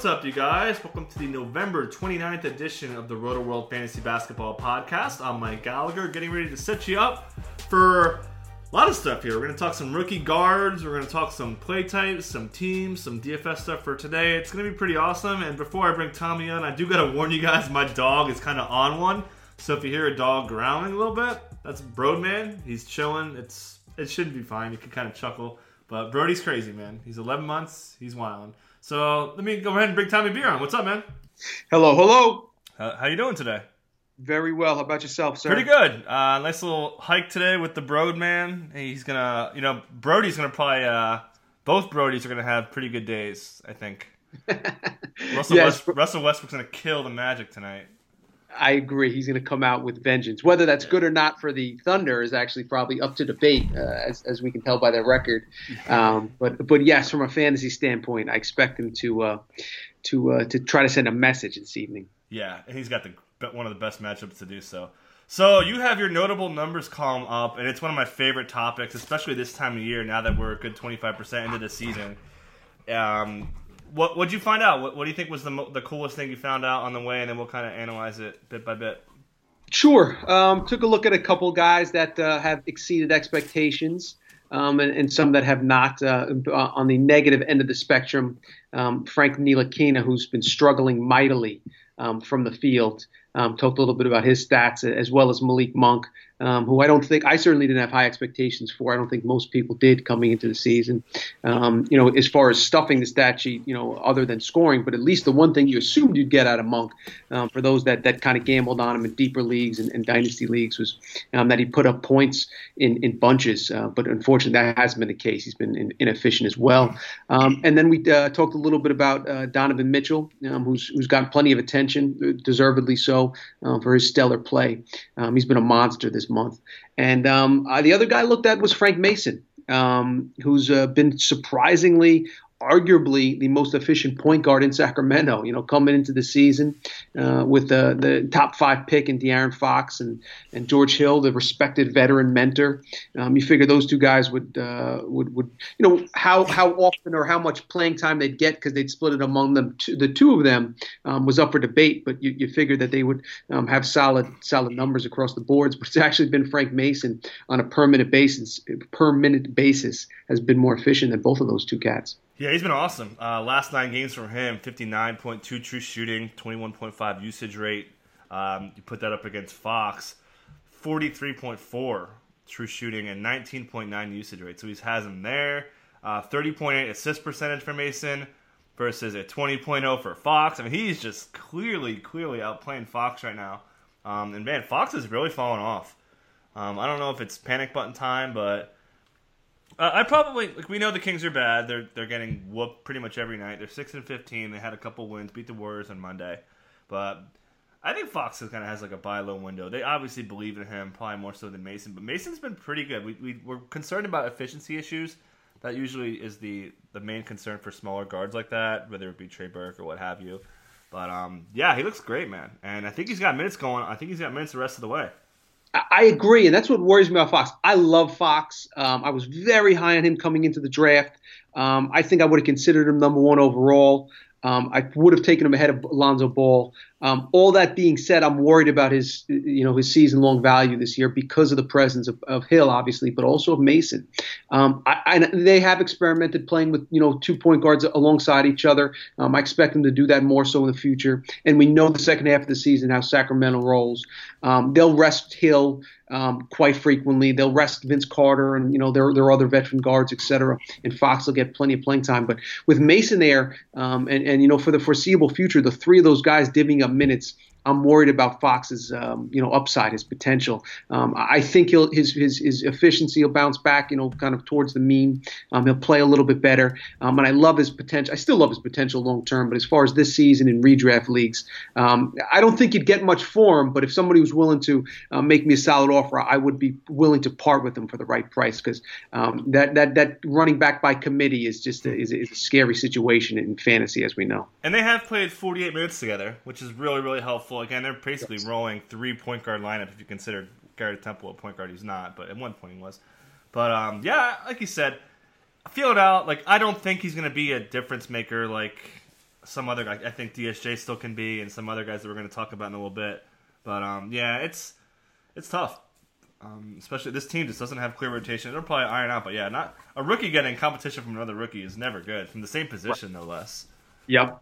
What's up, you guys? Welcome to the November 29th edition of the Rotoworld Fantasy Basketball Podcast. I'm Mike Gallagher, getting ready to set you up for a lot of stuff here. We're going to talk some rookie guards, we're going to talk some play types, some teams, some DFS stuff for today. It's going to be pretty awesome. And before I bring Tommy on, I do got to warn you guys my dog is kind of on one. So if you hear a dog growling a little bit, that's Broadman. He's chilling. It's It shouldn't be fine. You can kind of chuckle. But Brody's crazy, man. He's 11 months. He's wilding. So let me go ahead and bring Tommy Beer on. What's up, man? Hello, hello. How, how you doing today? Very well. How about yourself, sir? Pretty good. Uh, nice little hike today with the Broad man. He's gonna, you know, Brody's gonna probably. Uh, both Brodies are gonna have pretty good days. I think. Russell, Yes. West, Russell Westbrook's gonna kill the Magic tonight. I agree. He's going to come out with vengeance. Whether that's good or not for the Thunder is actually probably up to debate, uh, as, as we can tell by their record. Um, but but yes, from a fantasy standpoint, I expect him to uh, to uh, to try to send a message this evening. Yeah, and he's got the one of the best matchups to do so. So you have your notable numbers column up, and it's one of my favorite topics, especially this time of year. Now that we're a good twenty five percent into the season, um, what what'd you find out? What, what do you think was the mo- the coolest thing you found out on the way, and then we'll kind of analyze it bit by bit. Sure. Um, took a look at a couple guys that uh, have exceeded expectations. Um, and, and some that have not uh, on the negative end of the spectrum. Um, Frank Ntilikina, who's been struggling mightily um, from the field, um, talked a little bit about his stats, as well as Malik Monk, um, who I don't think I certainly didn't have high expectations for. I don't think most people did coming into the season. Um, you know, as far as stuffing the stat sheet, you know, other than scoring, but at least the one thing you assumed you'd get out of Monk, um, for those that, that kind of gambled on him in deeper leagues and, and dynasty leagues, was um, that he put up points in, in bunches. Uh, but unfortunately, that hasn't been the case. He's been in, inefficient as well. Um, and then we uh, talked a little bit about uh, Donovan Mitchell, um, who's who's gotten plenty of attention, deservedly so, uh, for his stellar play. He's been a monster this month. And um, uh, the other guy I looked at was Frank Mason, um, who's uh, been surprisingly, arguably the most efficient point guard in Sacramento. You know, coming into the season uh, with the the top five pick in De'Aaron Fox and and George Hill, the respected veteran mentor. Um, you figure those two guys would uh, would would you know how how often or how much playing time they'd get because they'd split it among them. The two of them um, was up for debate, but you, you figure that they would um, have solid solid numbers across the boards. But it's actually been Frank Mason on a permanent basis per minute basis has been more efficient than both of those two cats. Yeah, he's been awesome. Uh, last nine games from him: fifty-nine point two true shooting, twenty-one point five usage rate. Um, you put that up against Fox, forty-three point four true shooting and nineteen point nine usage rate. So he has him there. Uh, Thirty point eight assist percentage for Mason versus a 20.0 for Fox. I mean, he's just clearly, clearly outplaying Fox right now. Um, and man, Fox is really falling off. Um, I don't know if it's panic button time, but uh, I probably like we know the Kings are bad. They're they're getting whooped pretty much every night. They're six and fifteen. They had a couple wins, beat the Warriors on Monday, but I think Fox kind of has like a buy low window. They obviously believe in him, probably more so than Mason. But Mason's been pretty good. We, we we're concerned about efficiency issues. That usually is the the main concern for smaller guards like that, whether it be Trey Burke or what have you. But um, yeah, he looks great, man. And I think he's got minutes going. I think he's got minutes the rest of the way. I agree, and that's what worries me about Fox. I love Fox. Um, I was very high on him coming into the draft. Um, I think I would have considered him number one overall. Um, I would have taken him ahead of Alonzo Ball. Um, all that being said, I'm worried about his, you know, his season-long value this year because of the presence of, of Hill, obviously, but also of Mason. Um, I, I, they have experimented playing with, you know, two point guards alongside each other. Um, I expect them to do that more so in the future. And we know the second half of the season how Sacramento rolls. Um, they'll rest Hill um, quite frequently. They'll rest Vince Carter and you know their their other veteran guards, et cetera. And Fox will get plenty of playing time. But with Mason there, um, and and you know for the foreseeable future, the three of those guys divvying up minutes I'm worried about Fox's, um, you know, upside, his potential. Um, I think he'll his, his his efficiency will bounce back, you know, kind of towards the mean. Um, he'll play a little bit better, um, and I love his potential. I still love his potential long term, but as far as this season in redraft leagues, um, I don't think you'd get much for him. But if somebody was willing to uh, make me a solid offer, I would be willing to part with him for the right price because um, that that that running back by committee is just a, is, is a scary situation in fantasy, as we know. And they have played 48 minutes together, which is really really helpful. Again, they're basically yes. rolling three point guard lineup if you consider Garrett Temple a point guard. He's not, but at one point he was. But um, yeah, like you said, feel it out. Like I don't think he's going to be a difference maker like some other guy. I think DSJ still can be, and some other guys that we're going to talk about in a little bit. But um, yeah, it's it's tough. Um, especially this team just doesn't have clear rotation. They'll probably iron out, but yeah, not a rookie getting competition from another rookie is never good from the same position, no less. Yep.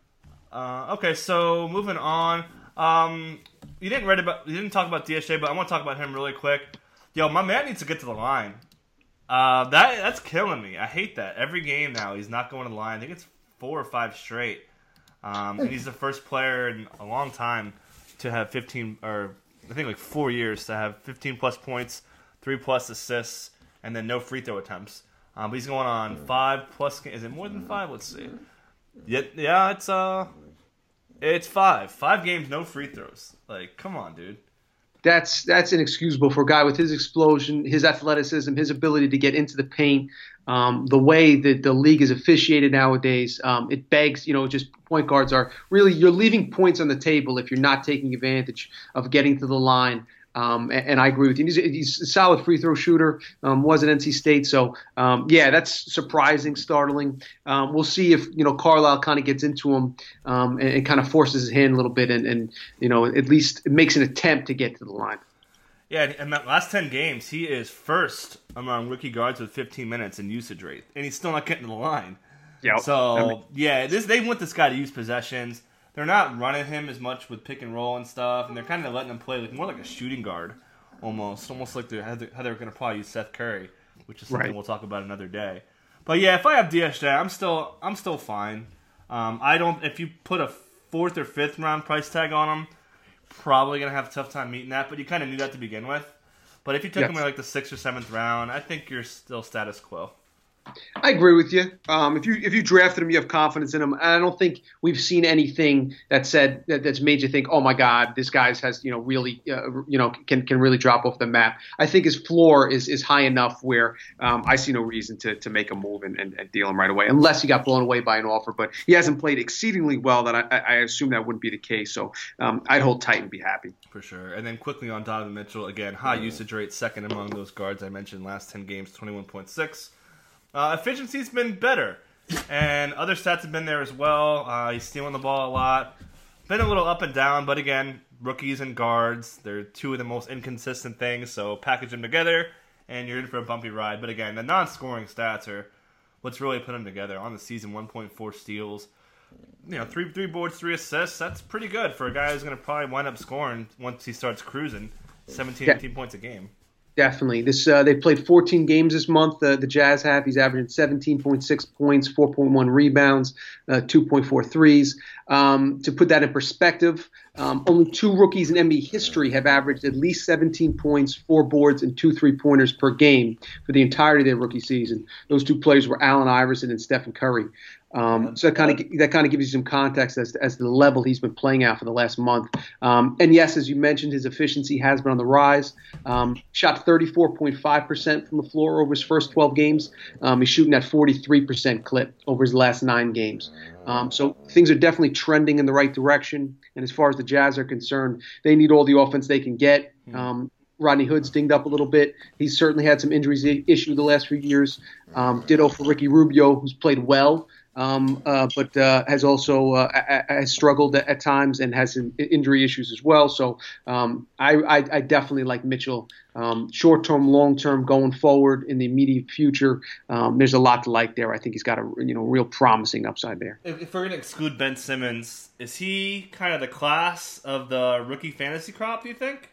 Uh, okay, so moving on. Um, you didn't read about you didn't talk about DSJ, but I want to talk about him really quick. Yo, my man needs to get to the line. Uh, that that's killing me. I hate that. Every game now he's not going to the line. I think it's four or five straight. Um, and he's the first player in a long time to have 15 or I think like four years to have 15 plus points, three plus assists, and then no free throw attempts. Um, but he's going on five plus. Is it more than five? Let's see. Yeah, yeah, it's uh, it's five. Five games, no free throws. Like, come on, dude. That's that's inexcusable for a guy with his explosion, his athleticism, his ability to get into the paint. Um, the way that the league is officiated nowadays, um, it begs, you know, just point guards are really you're leaving points on the table if you're not taking advantage of getting to the line. Um, and, and, I agree with you. He's, he's a solid free throw shooter. Um, was at NC State, so um, yeah, that's surprising, startling. Um, we'll see if you know Carlisle kind of gets into him um, and, and kind of forces his hand a little bit, and, and you know at least makes an attempt to get to the line. Yeah, in the last ten games, he is first among rookie guards with 15 minutes in usage rate, and he's still not getting to the line. Yeah. So I mean, yeah, this they want this guy to use possessions they're not running him as much with pick and roll and stuff, and they're kind of letting him play like more like a shooting guard, almost, almost like they're how they're, going to probably use Seth Curry, which is something right. we'll talk about another day. But yeah, if I have DSJ, I'm still I'm still fine. Um, I don't. If you put a fourth or fifth round price tag on him, probably gonna have a tough time meeting that. But you kind of knew that to begin with. But if you took yes. him in like the sixth or seventh round, I think you're still status quo. I agree with you. Um, if you if you drafted him, you have confidence in him. And I don't think we've seen anything that said that, that's made you think, oh my God, this guy's has you know really uh, you know can can really drop off the map. I think his floor is is high enough where um, I see no reason to to make a move and, and, and, deal him right away, unless he got blown away by an offer. But he hasn't played exceedingly well. That I, I assume that wouldn't be the case. So um, I'd hold tight and be happy. For sure. And then quickly on Donovan Mitchell again, high usage rate, second among those guards I mentioned last ten games, twenty one point six. Uh, efficiency's been better, and other stats have been there as well. Uh, he's stealing the ball a lot. Been a little up and down, but again, rookies and guards, they're two of the most inconsistent things. So package them together, and you're in for a bumpy ride. But again, the non-scoring stats are what's really put them together. On the season, 1.4 steals, you know, three three boards, three assists. That's pretty good for a guy who's going to probably wind up scoring once he starts cruising 17, yeah. 18 points a game. Definitely. This uh, they played 14 games this month. Uh, the Jazz have. He's averaging 17.6 points, 4.1 rebounds, uh, 2.4 threes. Um, to put that in perspective, um, only two rookies in NBA history have averaged at least 17 points, four boards, and two three pointers per game for the entirety of their rookie season. Those two players were Allen Iverson and Stephen Curry. Um, so that kind of that kind of gives you some context as to, as to the level he's been playing at for the last month. Um, and yes, as you mentioned, his efficiency has been on the rise. Um, shot 34.5 percent from the floor over his first 12 games. Um, he's shooting at 43 percent clip over his last nine games. Um, so things are definitely trending in the right direction. And as far as the Jazz are concerned, they need all the offense they can get. Hmm. Um, Rodney Hood's dinged up a little bit. He's certainly had some injuries issue the last few years. Um, ditto for Ricky Rubio, who's played well um, uh, but uh, has also uh, has struggled at, times and has injury issues as well. So um, I, I, I, definitely like Mitchell. Um, short term, long term, going forward in the immediate future, um, there's a lot to like there. I think he's got a you know real promising upside there. If, if we're going to exclude Ben Simmons, is he kind of the class of the rookie fantasy crop? Do you think?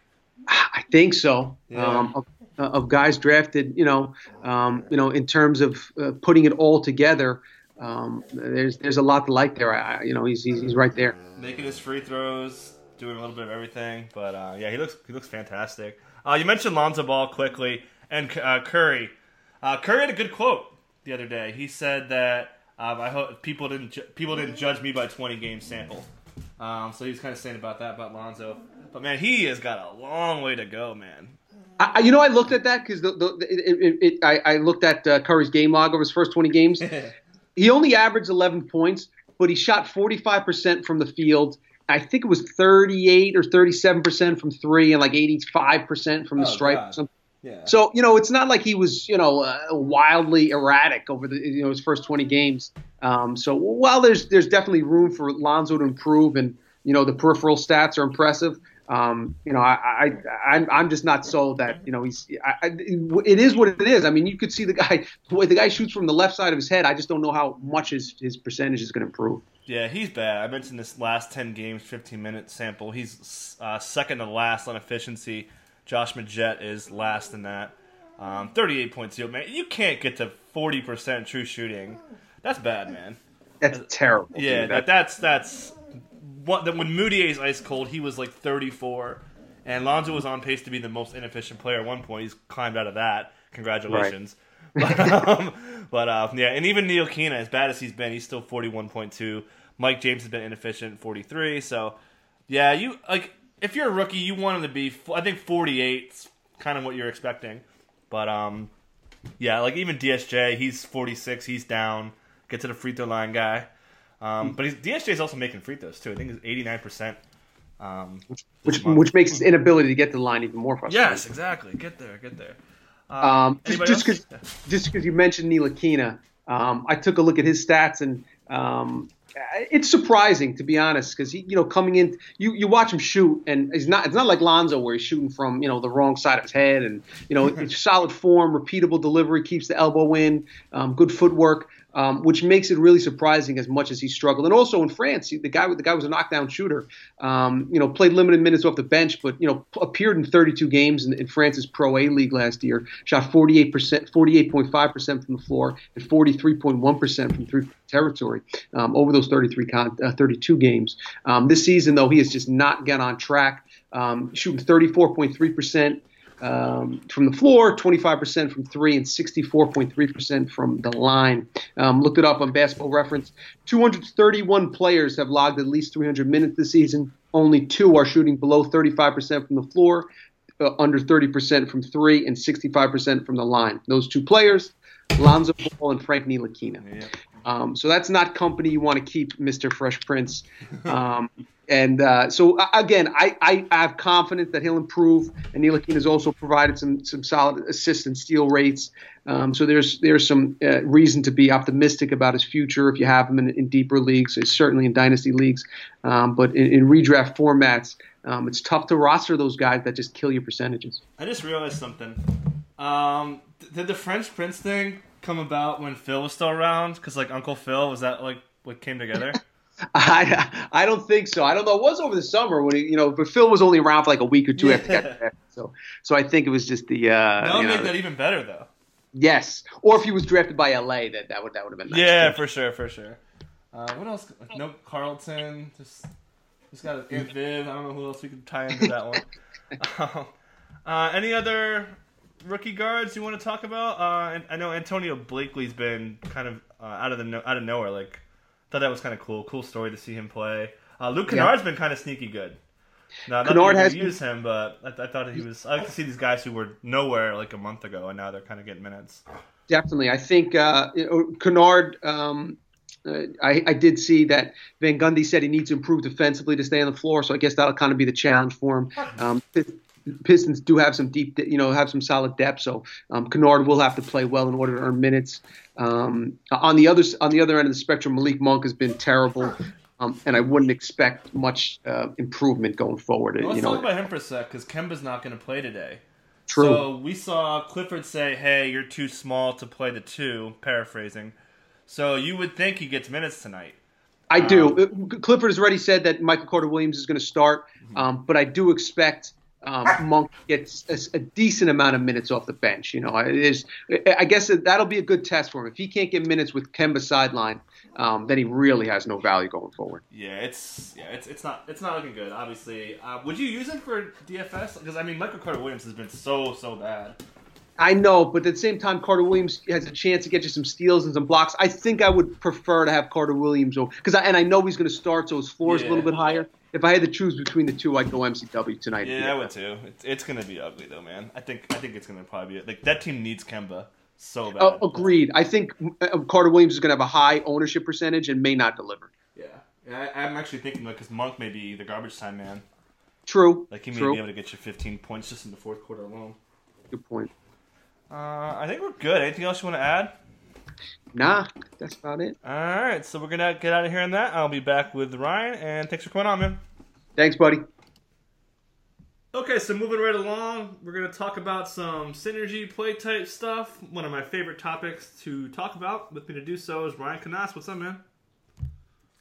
I think so. Yeah. Um, of, of, guys drafted, you know, um, you know, in terms of uh, putting it all together, um, there's there's a lot to like there. I, you know, he's, he's, he's right there. Making his free throws, doing a little bit of everything. But uh, yeah, he looks he looks fantastic. Uh, you mentioned Lonzo Ball quickly and uh, Curry. Uh, Curry had a good quote the other day. He said that um, I hope people didn't ju- people didn't judge me by 20 game sample. Um, so he was kind of saying about that about Lonzo. But man, he has got a long way to go, man. I, you know, I looked at that because the, the, it, it, it, I, I, looked at uh, Curry's game log over his first 20 games. he only averaged 11 points, but he shot 45% from the field. I think it was 38 or 37% from three and like 85% from the oh, stripe. Yeah. So you know, it's not like he was you know uh, wildly erratic over the you know his first 20 games. Um, so while there's there's definitely room for Lonzo to improve, and you know the peripheral stats are impressive. Um, you know, I, I, I'm, I'm just not sold that, you know, he's, I, I, it is what it is. I mean, you could see the guy, the way the guy shoots from the left side of his head. I just don't know how much his, his percentage is going to improve. Yeah, he's bad. I mentioned this last 10 games, 15 minute sample. He's uh, second to last on efficiency. Josh Magette is last in that. Um, 38.0. Man, you can't get to 40% true shooting. That's bad, man. That's terrible. Yeah, that, that's that's what when Mudiay is ice cold, he was like 34, and Lonzo was on pace to be the most inefficient player at one point. He's climbed out of that. Congratulations. Right. but, um, but uh, yeah, and even Ntilikina, as bad as he's been, he's still 41.2. Mike James has been inefficient, 43. So yeah, you like if you're a rookie, you want him to be. I think 48 is kind of what you're expecting. But um, yeah, like even DSJ, he's 46. He's down. Get to the free throw line guy. Um, but he's, DSJ is also making free throws too. I think it's 89 percent. Um, which which makes his inability to get to the line even more frustrating. Yes, exactly. Get there, get there. Um, um just because just because you mentioned Ntilikina, um, I took a look at his stats and um, it's surprising to be honest because he you know coming in you you watch him shoot and it's not it's not like Lonzo where he's shooting from you know the wrong side of his head and you know it's solid form repeatable delivery keeps the elbow in um, good footwork um, which makes it really surprising as much as he struggled. And also in France, the guy the guy was a knockdown shooter. Um, you know, played limited minutes off the bench, but you know, appeared in 32 games in, in France's Pro A League last year. Shot 48 percent, 48.5 percent from the floor, and 43.1 percent from three territory um, over those 33 con- uh, 32 games. Um, this season, though, he has just not got on track. Um, shooting 34.3 percent um, from the floor, 25% from three, and 64.3% from the line. Um, looked it up on Basketball Reference. 231 players have logged at least 300 minutes this season. Only two are shooting below 35% from the floor, uh, under 30% from three, and 65% from the line. Those two players, Lonzo Ball and Frank Ntilikina. Yeah. Um, so that's not company you want to keep, Mr. Fresh Prince. Um, and uh, so again, I, I, have confidence that he'll improve. And Ntilikina has also provided some some solid assist and steal rates. Um, so there's there's some uh, reason to be optimistic about his future if you have him in, in deeper leagues, certainly in dynasty leagues. Um, but in, in, redraft formats, um, it's tough to roster those guys that just kill your percentages. I just realized something. Um, did the French Prince thing come about when Phil was still around? Because like Uncle Phil was that like what came together? I I don't think so. I don't know. It was over the summer when he, you know, but Phil was only around for like a week or two yeah. after that. So so I think it was just the. Uh, that would make that even better though. Yes, or if he was drafted by LA, that that would that would have been nice. Yeah, for sure, for sure. Uh, what else? No Carlton. Just just got an Viv. I don't know who else we could tie into that one. uh, any other rookie guards you want to talk about? Uh, I know Antonio Blakeney's been kind of uh, out of the no- out of nowhere. Like thought that was kind of cool. Cool story to see him play. Uh, Luke Kennard's yeah. been kind of sneaky good. No, not Kennard has use him, but I, I, thought he was. I like to see these guys who were nowhere like a month ago, and now they're kind of getting minutes. Definitely, I think uh, Kennard. Um, uh, I, I, did see that Van Gundy said he needs to improve defensively to stay on the floor, so I guess that'll kind of be the challenge for him. Um, Pistons do have some deep, you know, have some solid depth. So um, Kennard will have to play well in order to earn minutes. Um, on the other on the other end of the spectrum, Malik Monk has been terrible, um, and I wouldn't expect much uh, improvement going forward. Well, let's you know, talk about him for a sec because Kemba's not going to play today. True. So we saw Clifford say, "Hey, you're too small to play the two, Paraphrasing. So you would think he gets minutes tonight. I do. Um, Clifford has already said that Michael Carter Williams is going to start, mm-hmm. um, but I do expect um, Monk gets a, a, decent amount of minutes off the bench. You know, it is. I guess that'll be a good test for him. If he can't get minutes with Kemba sideline, um, then he really has no value going forward. Yeah, it's yeah, it's it's not it's not looking good. Obviously, uh, would you use him for DFS? Because I mean, Michael Carter Williams has been so so bad. I know, but at the same time, Carter Williams has a chance to get you some steals and some blocks. I think I would prefer to have Carter Williams over because, and I know he's going to start, so his floor is yeah. a little bit higher. If I had to choose between the two, I'd go MCW tonight. Yeah, I would too. It's, it's going to be ugly though, man. I think I think it's going to probably be like that team needs Kemba so bad. Uh, agreed. I think uh, Carter Williams is going to have a high ownership percentage and may not deliver. Yeah, yeah I, am actually thinking because Monk may be the garbage time man. True. Like he may True. be able to get you 15 points just in the fourth quarter alone. Good point. Uh, I think we're good. Anything else you want to add? Nah, that's about it. All right, so we're gonna get out of here on that. I'll be back with Ryan, and thanks for coming on, man. Thanks, buddy. Okay, so moving right along, we're gonna talk about some synergy play type stuff. One of my favorite topics to talk about. With me to do so is Ryan Knaus. What's up, man?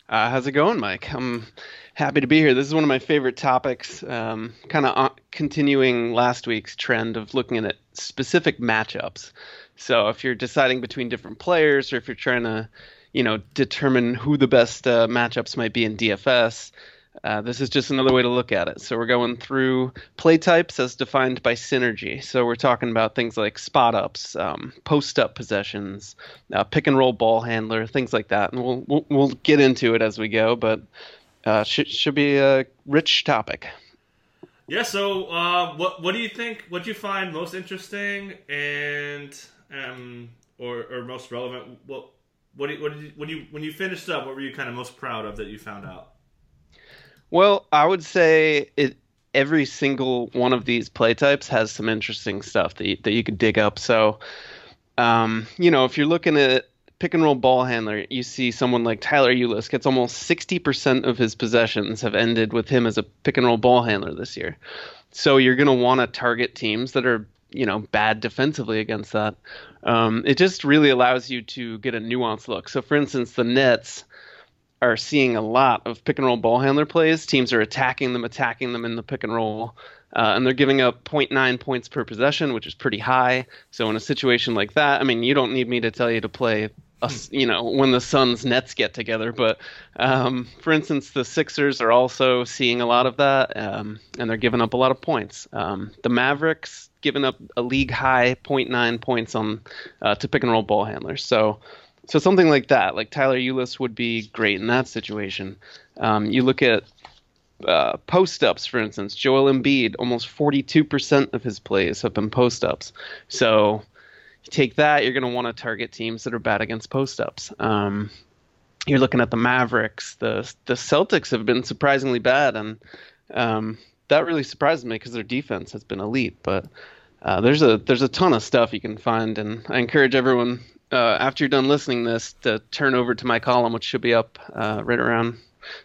Uh, how's it going, Mike? I'm happy to be here. This is one of my favorite topics. Um, kind of uh, continuing last week's trend of looking at specific matchups. So if you're deciding between different players, or if you're trying to, you know, determine who the best uh, matchups might be in DFS, uh, this is just another way to look at it. So we're going through play types as defined by synergy. So we're talking about things like spot ups, um, post up possessions, uh, pick and roll ball handler, things like that. And we'll we'll, get into it as we go, but uh, should should be a rich topic. Yeah. So uh, what what do you think? What do you find most interesting and um, or or most relevant? What what do you, what did you, when you when you finished up? What were you kind of most proud of that you found out? Well, I would say it. Every single one of these play types has some interesting stuff that you, that you could dig up. So, um, you know, if you're looking at pick and roll ball handler, you see someone like Tyler Ulis gets almost 60% of his possessions have ended with him as a pick and roll ball handler this year. So you're going to want to target teams that are, you know, bad defensively against that. Um, it just really allows you to get a nuanced look. So, for instance, the Nets are seeing a lot of pick and roll ball handler plays. Teams are attacking them, attacking them in the pick and roll, uh, and they're giving up 0.9 points per possession, which is pretty high. So in a situation like that, I mean, you don't need me to tell you to play. A, you know when the Suns Nets get together, but um, for instance, the Sixers are also seeing a lot of that, um, and they're giving up a lot of points. Um, the Mavericks giving up a league high 0.9 points on uh, to pick and roll ball handlers. So so something like that, like Tyler Ulis would be great in that situation. Um, you look at uh, post ups, for instance. Joel Embiid, almost 42% of his plays have been post ups. So you take that, you're going to want to target teams that are bad against post ups. Um, you're looking at the Mavericks. The the Celtics have been surprisingly bad, and um, that really surprises me because their defense has been elite. But uh, there's a there's a ton of stuff you can find, and I encourage everyone uh, after you're done listening this to turn over to my column, which should be up uh, right around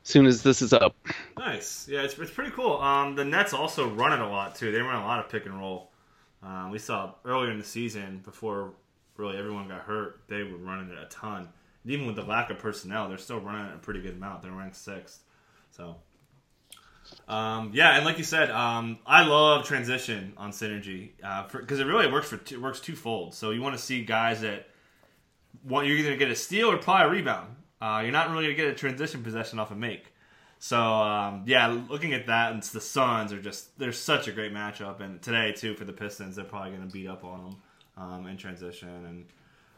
as soon as this is up. Nice. Yeah, it's, it's pretty cool. Um, the Nets also run it a lot too. They run a lot of pick and roll. Um, we saw earlier in the season before really everyone got hurt, they were running it a ton. And even with the lack of personnel, they're still running it a pretty good amount. They're ranked sixth. So um, yeah, and like you said, um, I love transition on synergy because uh, it really works for it works twofold. So you want to see guys that what you're either gonna get a steal or probably a rebound. Uh, you're not really gonna get a transition possession off a make. So um, yeah, looking at that, and the Suns are just they're such a great matchup, and today too for the Pistons, they're probably gonna beat up on them um, in transition, and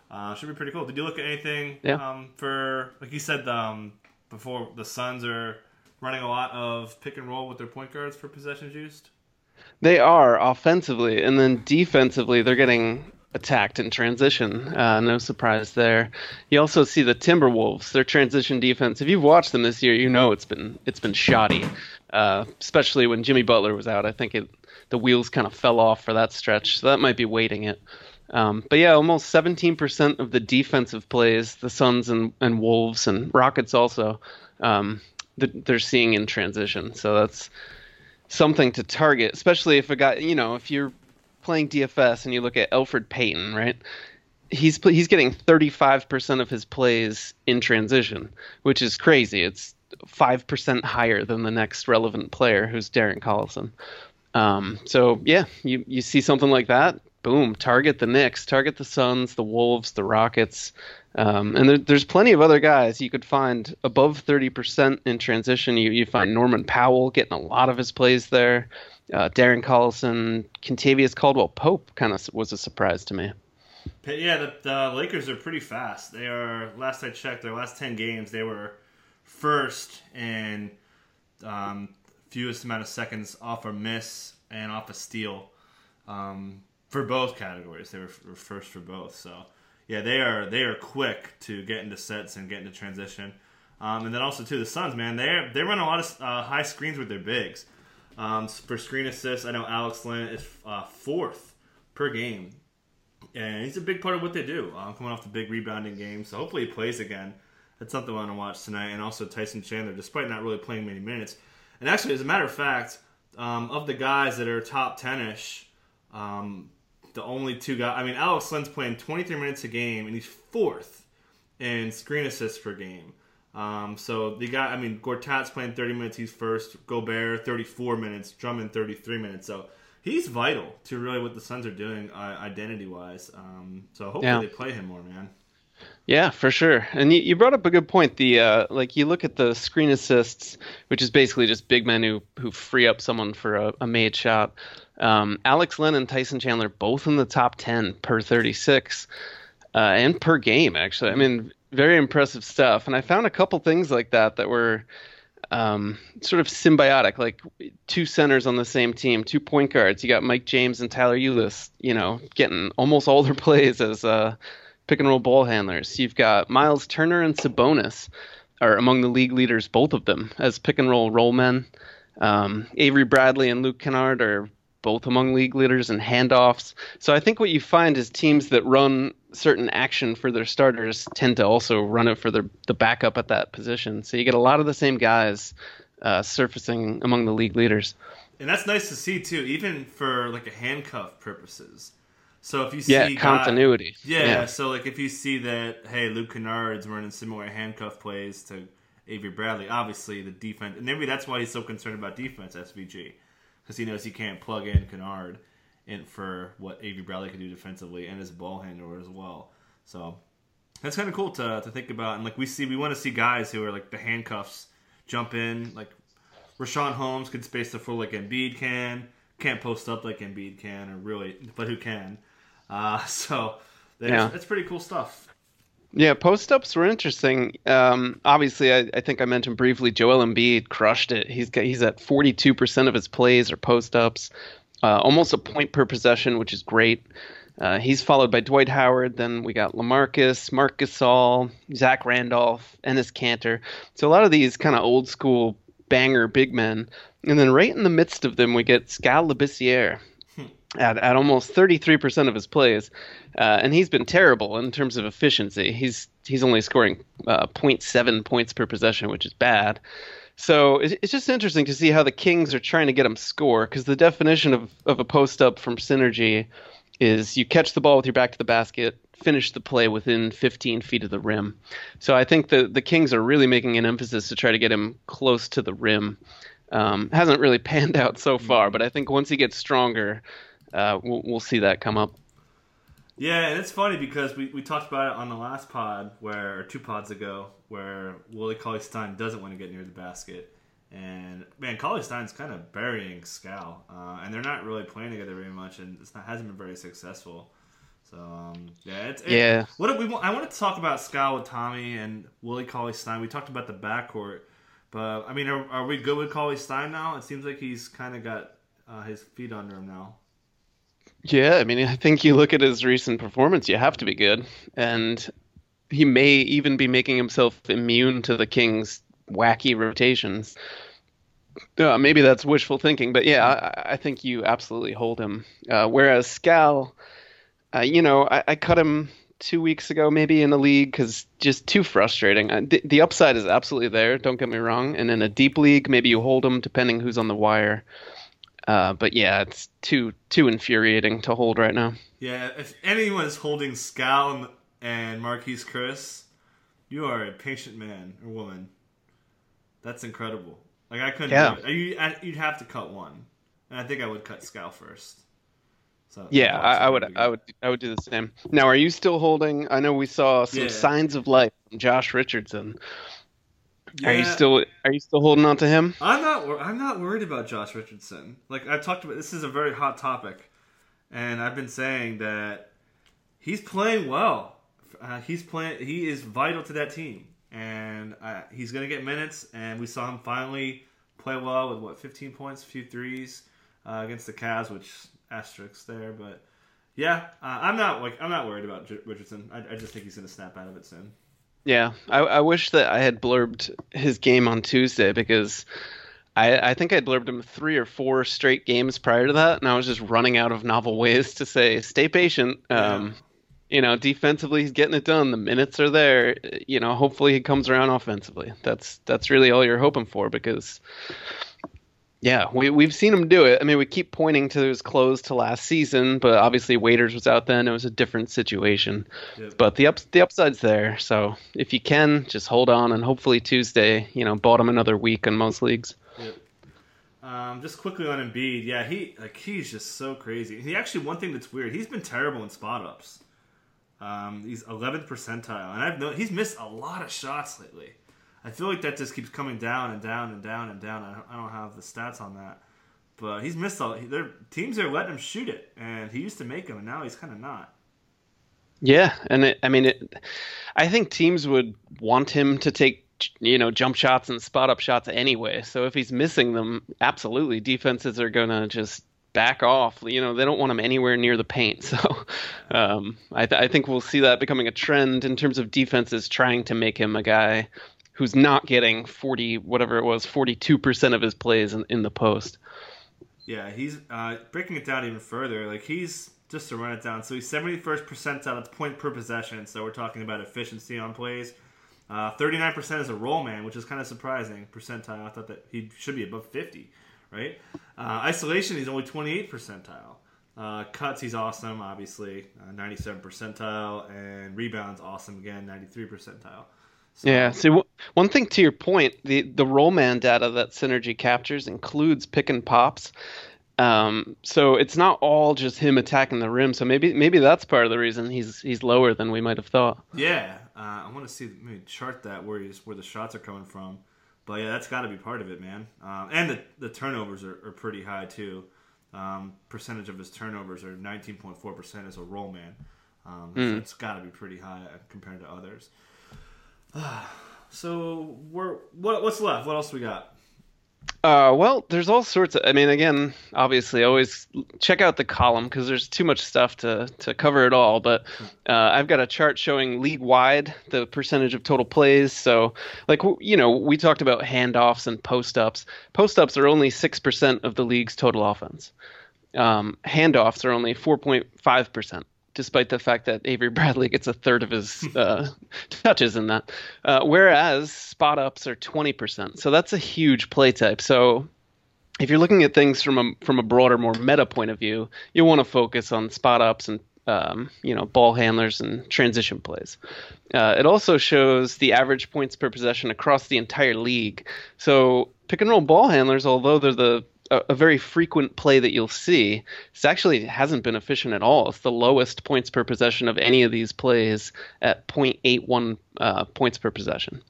uh, should be pretty cool. Did you look at anything yeah. um, for like you said um, before? The Suns are running a lot of pick and roll with their point guards for possessions used. They are offensively, and then defensively, they're getting attacked in transition. Uh, no surprise there. You also see the Timberwolves, their transition defense. If you've watched them this year, you know it's been it's been shoddy, uh, especially when Jimmy Butler was out. I think it the wheels kind of fell off for that stretch, so that might be weighting it. Um, but yeah, almost 17% of the defensive plays, the Suns and, and Wolves and Rockets also, um, they're seeing in transition. So that's something to target, especially if a guy, you know, if you're playing DFS and you look at Elfrid Payton, right? He's he's getting 35% of his plays in transition, which is crazy. It's 5% higher than the next relevant player, who's Darren Collison. Um, so yeah, you you see something like that, boom, target the Knicks, target the Suns, the Wolves, the Rockets. Um, and there, there's plenty of other guys you could find above 30% in transition. You, you find Norman Powell getting a lot of his plays there. Uh, Darren Collison, Kentavious Caldwell Pope kind of was a surprise to me. Yeah, the, the, Lakers are pretty fast. They are, last I checked, their last 10 games, they were first in um, fewest amount of seconds off a miss and off a steal um, for both categories. They were, were first for both. So yeah, they are they are quick to get into sets and get into transition. Um, and then also too the Suns, man, they they run a lot of uh, high screens with their bigs. Um, for screen assists, I know Alex Len is uh, fourth per game, and he's a big part of what they do. Um, coming off the big rebounding game, so hopefully he plays again. That's something I want to watch tonight. And also Tyson Chandler, despite not really playing many minutes. And actually, as a matter of fact, um, of the guys that are top ten-ish, um, the only two guys. I mean, Alex Len's playing 23 minutes a game, and he's fourth in screen assists per game. Um, so the guy, I mean, Gortat's playing 30 minutes. He's first. Gobert 34 minutes. Drummond 33 minutes. So he's vital to really what the Suns are doing uh, identity wise. Um, so hopefully yeah. they play him more, man. Yeah, for sure. And you, you brought up a good point. The uh, like you look at the screen assists, which is basically just big men who who free up someone for a, a made shot. Um, Alex Len and Tyson Chandler both in the top 10 per 36 uh, and per game, actually. I mean, very impressive stuff. And I found a couple things like that that were um, sort of symbiotic, like two centers on the same team, two point guards. You got Mike James and Tyler Ulis, you know, getting almost all their plays as uh, pick and roll ball handlers. You've got Miles Turner and Sabonis are among the league leaders, both of them, as pick and roll roll men. Um, Avery Bradley and Luke Kennard are both among league leaders in handoffs. So I think what you find is teams that run certain action for their starters tend to also run it for their the backup at that position. So you get a lot of the same guys uh, surfacing among the league leaders. And that's nice to see too, even for like a handcuff purposes. So if you see yeah continuity, yeah, yeah, So like if you see that hey Luke Kennard's running similar handcuff plays to Avery Bradley, obviously the defense, and maybe that's why he's so concerned about defense. SVG because he knows he can't plug in Kennard in for what Avery Bradley can do defensively and as a ball handler as well. So that's kind of cool to, to think about. And like we see, we want to see guys who are like the handcuffs jump in. Like Richaun Holmes can space the floor like Embiid can. Can't post up like Embiid can, or really, but who can? Uh, so yeah. that's pretty cool stuff. Yeah, post ups were interesting. Um, obviously, I, I, think I mentioned briefly Joel Embiid crushed it. He's got, he's at 42% of his plays are post ups, uh, almost a point per possession, which is great. Uh, he's followed by Dwight Howard. Then we got Lamarcus, Marc Gasol, Zach Randolph, Enes Kanter. So a lot of these kind of old school banger big men. And then right in the midst of them, we get Skal Labissiere, at, at almost 33% of his plays, uh, and he's been terrible in terms of efficiency. He's he's only scoring uh, 0.7 points per possession, which is bad. So it's just interesting to see how the Kings are trying to get him score because the definition of, of a post up from synergy is you catch the ball with your back to the basket, finish the play within 15 feet of the rim. So I think the the Kings are really making an emphasis to try to get him close to the rim. Um, hasn't really panned out so far, but I think once he gets stronger, uh, we'll, we'll see that come up. Yeah, and it's funny because we, we talked about it on the last pod, where or two pods ago, where Willie Cauley Stein doesn't want to get near the basket, and man, Cauley Stein's kind of burying Skal, uh, and they're not really playing together very much, and it hasn't been very successful. So um, yeah, it's, it, yeah. What we I wanted to talk about Skal with Tommy and Willie Cauley Stein. We talked about the backcourt, but I mean, are, are we good with Cauley Stein now? It seems like he's kind of got uh, his feet under him now. Yeah, I mean, I think you look at his recent performance, you have to be good. And he may even be making himself immune to the Kings' wacky rotations. Uh, maybe that's wishful thinking, but yeah, I, I think you absolutely hold him. Uh, whereas Skal, uh, you know, I, I, cut him two weeks ago, maybe in the league, because just too frustrating. Uh, the, the upside is absolutely there. Don't get me wrong. And in a deep league, maybe you hold him depending who's on the wire. Uh, but yeah, it's too too infuriating to hold right now. Yeah, if anyone's holding Skal and Marquese Chriss, you are a patient man or woman. That's incredible. Like I couldn't. Yeah. You, you'd have to cut one, and I think I would cut Skal first. So yeah, I, I would, I would, I would do the same. Now, are you still holding? I know we saw some Yeah. signs of life from Josh Richardson. Are you still, are you still holding on to him? I'm not. I'm not worried about Josh Richardson. Like I've talked about, this is a very hot topic, and I've been saying that he's playing well. Uh, he's playing. He is vital to that team, and uh, he's going to get minutes. And we saw him finally play well with what 15 points, a few threes uh, against the Cavs, which asterisks there. But yeah, uh, I'm not like I'm not worried about J- Richardson. I, I just think he's going to snap out of it soon. Yeah, I, I wish that I had blurbed his game on Tuesday because I, I think I'd blurbed him three or four straight games prior to that, and I was just running out of novel ways to say, "Stay patient." Um, you know, defensively he's getting it done. The minutes are there. You know, hopefully he comes around offensively. That's that's really all you're hoping for because. Yeah, we we've seen him do it. I mean, we keep pointing to his close to last season, but obviously Waiters was out then. It was a different situation. Yep. But the ups the upside's there. So if you can, just hold on, and hopefully Tuesday, you know, bottom another week in most leagues. Um, just quickly on Embiid, yeah, he like he's just so crazy. He actually one thing that's weird, he's been terrible in spot ups. Um, he's 11th percentile, and I've no, he's missed a lot of shots lately. I feel like that just keeps coming down and down and down and down. I don't, I don't have the stats on that, but he's missed all. Their teams are letting him shoot it, and he used to make them, and now he's kind of not. Yeah, and it, I mean, it, I think teams would want him to take you know jump shots and spot up shots anyway. So if he's missing them, absolutely, defenses are gonna just back off. You know, they don't want him anywhere near the paint. So um, I, th- I think we'll see that becoming a trend in terms of defenses trying to make him a guy who's not getting 40 whatever it was 42% of his plays in, in the post. Yeah, he's uh, breaking it down even further. Like he's just to run it down. So he's seventy first percentile. That's point per possession. So we're talking about efficiency on plays. Nine percent is a roll man, which is kind of surprising percentile. I thought that he should be above fifty, right? Uh, isolation, he's only twenty eight percentile. Uh, cuts, he's awesome, obviously, ninety seven percentile, and rebounds, awesome again, ninety three percentile. So, Yeah. See, w- one thing to your point, the the roll man data that Synergy captures includes pick and pops. Um, so it's not all just him attacking the rim. So maybe maybe that's part of the reason he's he's lower than we might have thought. Yeah, uh, I want to see maybe chart that where he's where the shots are coming from. But yeah, that's got to be part of it, man. Um, and the the turnovers are, are pretty high too. Um, percentage of his turnovers are 19.4 percent as a roll man. Um, so it's got to be pretty high compared to others. so we're what what's left? What else we got? Uh, well, there's all sorts of. I mean, again, obviously, always check out the column because there's too much stuff to to cover it all. But uh, I've got a chart showing league wide the percentage of total plays. So, like you know, we talked about handoffs and post ups. Post ups are only six percent of the league's total offense. Um, handoffs are only four point five percent. Despite the fact that Avery Bradley gets a third of his uh, touches in that, uh, whereas spot ups are twenty percent, so that's a huge play type. So if you're looking at things from a from a broader, more meta point of view, you want to focus on spot ups and um, you know ball handlers and transition plays. Uh, it also shows the average points per possession across the entire league. So pick and roll ball handlers, although they're the a, a very frequent play that you'll see, it actually hasn't been efficient at all. It's the lowest points per possession of any of these plays at 0.81 uh, points per possession.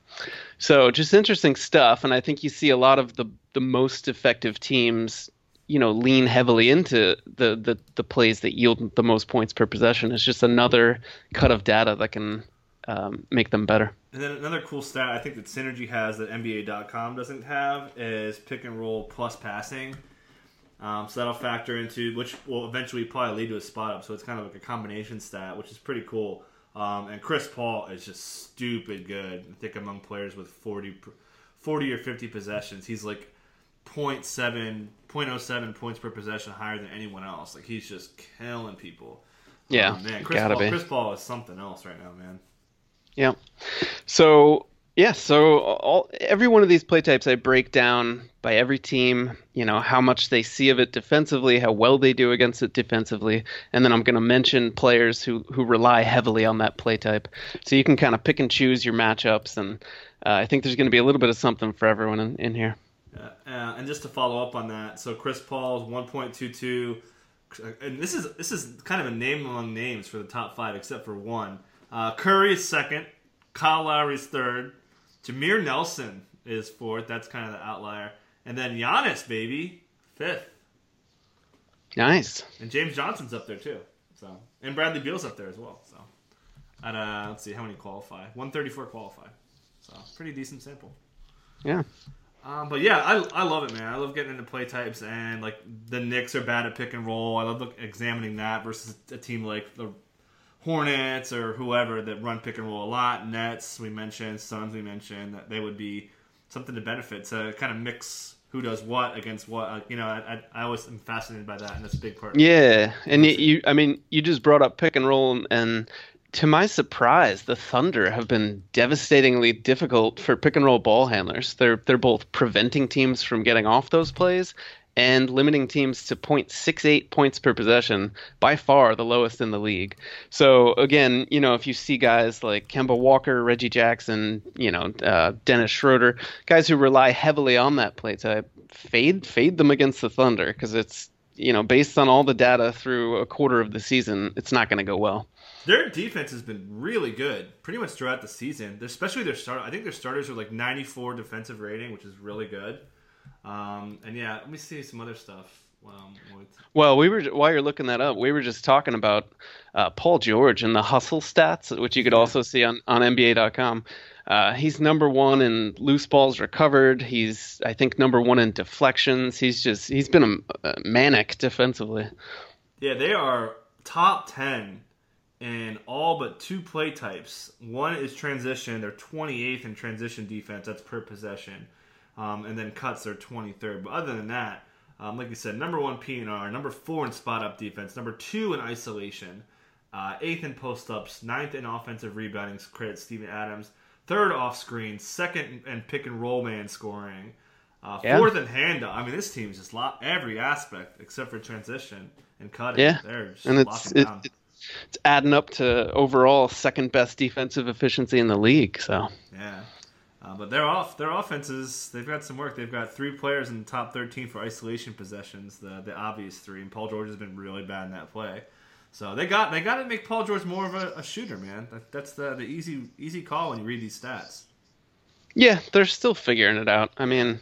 So just interesting stuff, and I think you see a lot of the the most effective teams, you know, lean heavily into the the the plays that yield the most points per possession. It's just another cut of data that can um, make them better. And then another cool stat I think that Synergy has that NBA.com doesn't have is pick and roll plus passing. Um, so that'll factor into which will eventually probably lead to a spot up. So it's kind of like a combination stat, which is pretty cool. Um, and Chris Paul is just stupid good. I think among players with 40, 40 or 50 possessions, he's like 0.7, 0.07 points per possession higher than anyone else. Like he's just killing people. Yeah, Um, man, Chris Paul, be. Chris Paul is something else right now, man. Yeah. So yeah, so all every one of these play types I break down by every team, you know, how much they see of it defensively, how well they do against it defensively, and then I'm going to mention players who who rely heavily on that play type. So you can kind of pick and choose your matchups and uh, I think there's going to be a little bit of something for everyone in, in here. Uh, and just to follow up on that, so Chris Paul's 1.22 and this is this is kind of a name among names for the top five, except for one. Uh, Curry is second, Kyle Lowry is third, Jameer Nelson is fourth. That's kind of the outlier, and then Giannis, baby, fifth. Nice. And James Johnson's up there too. So and Bradley Beal's up there as well. So at uh, let's see how many qualify. One thirty four qualify. So pretty decent sample. Yeah. Um, but yeah, I, I love it, man. I love getting into play types and like the Knicks are bad at pick and roll. I love look, examining that versus a team like the Hornets or whoever that run pick and roll a lot. Nets we mentioned, Suns we mentioned that they would be something to benefit to kind of mix who does what against what. Uh, you know, I, I, I always am fascinated by that, and that's a big part. Yeah, and you, you, I mean, you just brought up pick and roll, and to my surprise, the Thunder have been devastatingly difficult for pick and roll ball handlers. They're they're both preventing teams from getting off those plays and limiting teams to 0.68 points per possession, by far the lowest in the league. So again, you know, if you see guys like Kemba Walker, Reggie Jackson, you know, uh, Dennis Schroeder, guys who rely heavily on that play type, fade fade them against the Thunder because it's you know based on all the data through a quarter of the season, it's not going to go well. Their defense has been really good, pretty much throughout the season. Especially their start. I think their starters are like 94 defensive rating, which is really good. Um, and yeah, let me see some other stuff. Um, well, we were while you're looking that up, we were just talking about uh, Paul George and the hustle stats, which you could also see on on NBA.com. Uh, he's number one in loose balls recovered. He's, I think, number one in deflections. He's just he's been a, a manic defensively. Yeah, they are top ten in all but two play types. One is transition. They're 28th in transition defense. That's per possession um, and then cuts are 23rd. But other than that, um, like you said, number one PNR, number four in spot up defense, number two in isolation, uh, eighth in post ups, ninth in offensive rebounding. Credit Steven Adams. Third off screen, second in pick and roll man scoring, uh, yeah. fourth in hand. I mean, this team's just lot every aspect except for transition and cutting. Yeah, they're and it's it, it's adding up to overall second best defensive efficiency in the league. So yeah. Uh, but their off their offenses, they've got some work. They've got three players in the top 13 for isolation possessions, the the obvious three, and Paul George has been really bad in that play. So they got they got to make Paul George more of a, a shooter, man. That, that's the the easy easy call when you read these stats. Yeah, they're still figuring it out. I mean,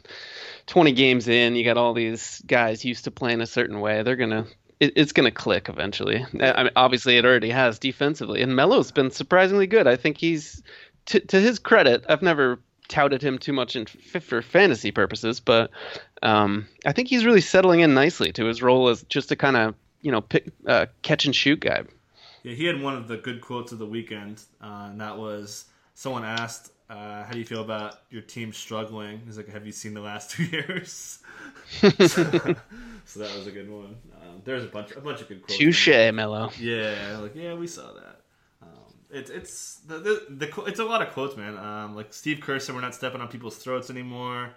20 games in, you got all these guys used to playing a certain way. They're gonna it, it's gonna click eventually. I mean, obviously it already has defensively, and Melo's been surprisingly good. I think he's to, to his credit, I've never touted him too much in for fantasy purposes, but um, I think he's really settling in nicely to his role as just a kind of you know pick, uh, catch and shoot guy. Yeah, he had one of the good quotes of the weekend, uh, and that was someone asked, uh, "How do you feel about your team struggling?" He's like, "Have you seen the last two years?" so, so, that was a good one. Um, there's a bunch, a bunch of good quotes. Touche, Melo. Yeah, like yeah, we saw that it's it's the, the, the it's a lot of quotes, man. Um, like Steve Kerr said, "We're not stepping on people's throats anymore."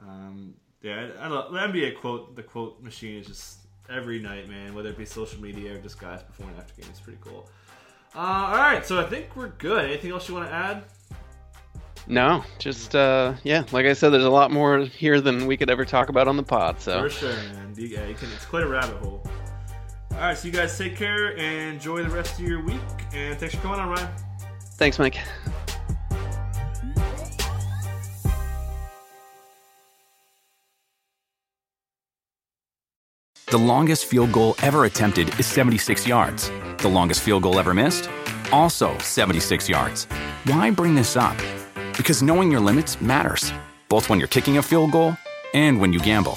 Um, yeah, I, I love the NBA quote. The quote machine is just every night, man. Whether it be social media or just guys before and after games, it's pretty cool. Uh, all right, so I think we're good. Anything else you want to add? No, just uh, yeah. Like I said, there's a lot more here than we could ever talk about on the pod. So for sure, man. Yeah, can, it's quite a rabbit hole. All right, so you guys take care and enjoy the rest of your week. And thanks for coming on, Ryan. Thanks, Mike. The longest field goal ever attempted is 76 yards. The longest field goal ever missed? Also 76 yards. Why bring this up? Because knowing your limits matters, both when you're kicking a field goal and when you gamble.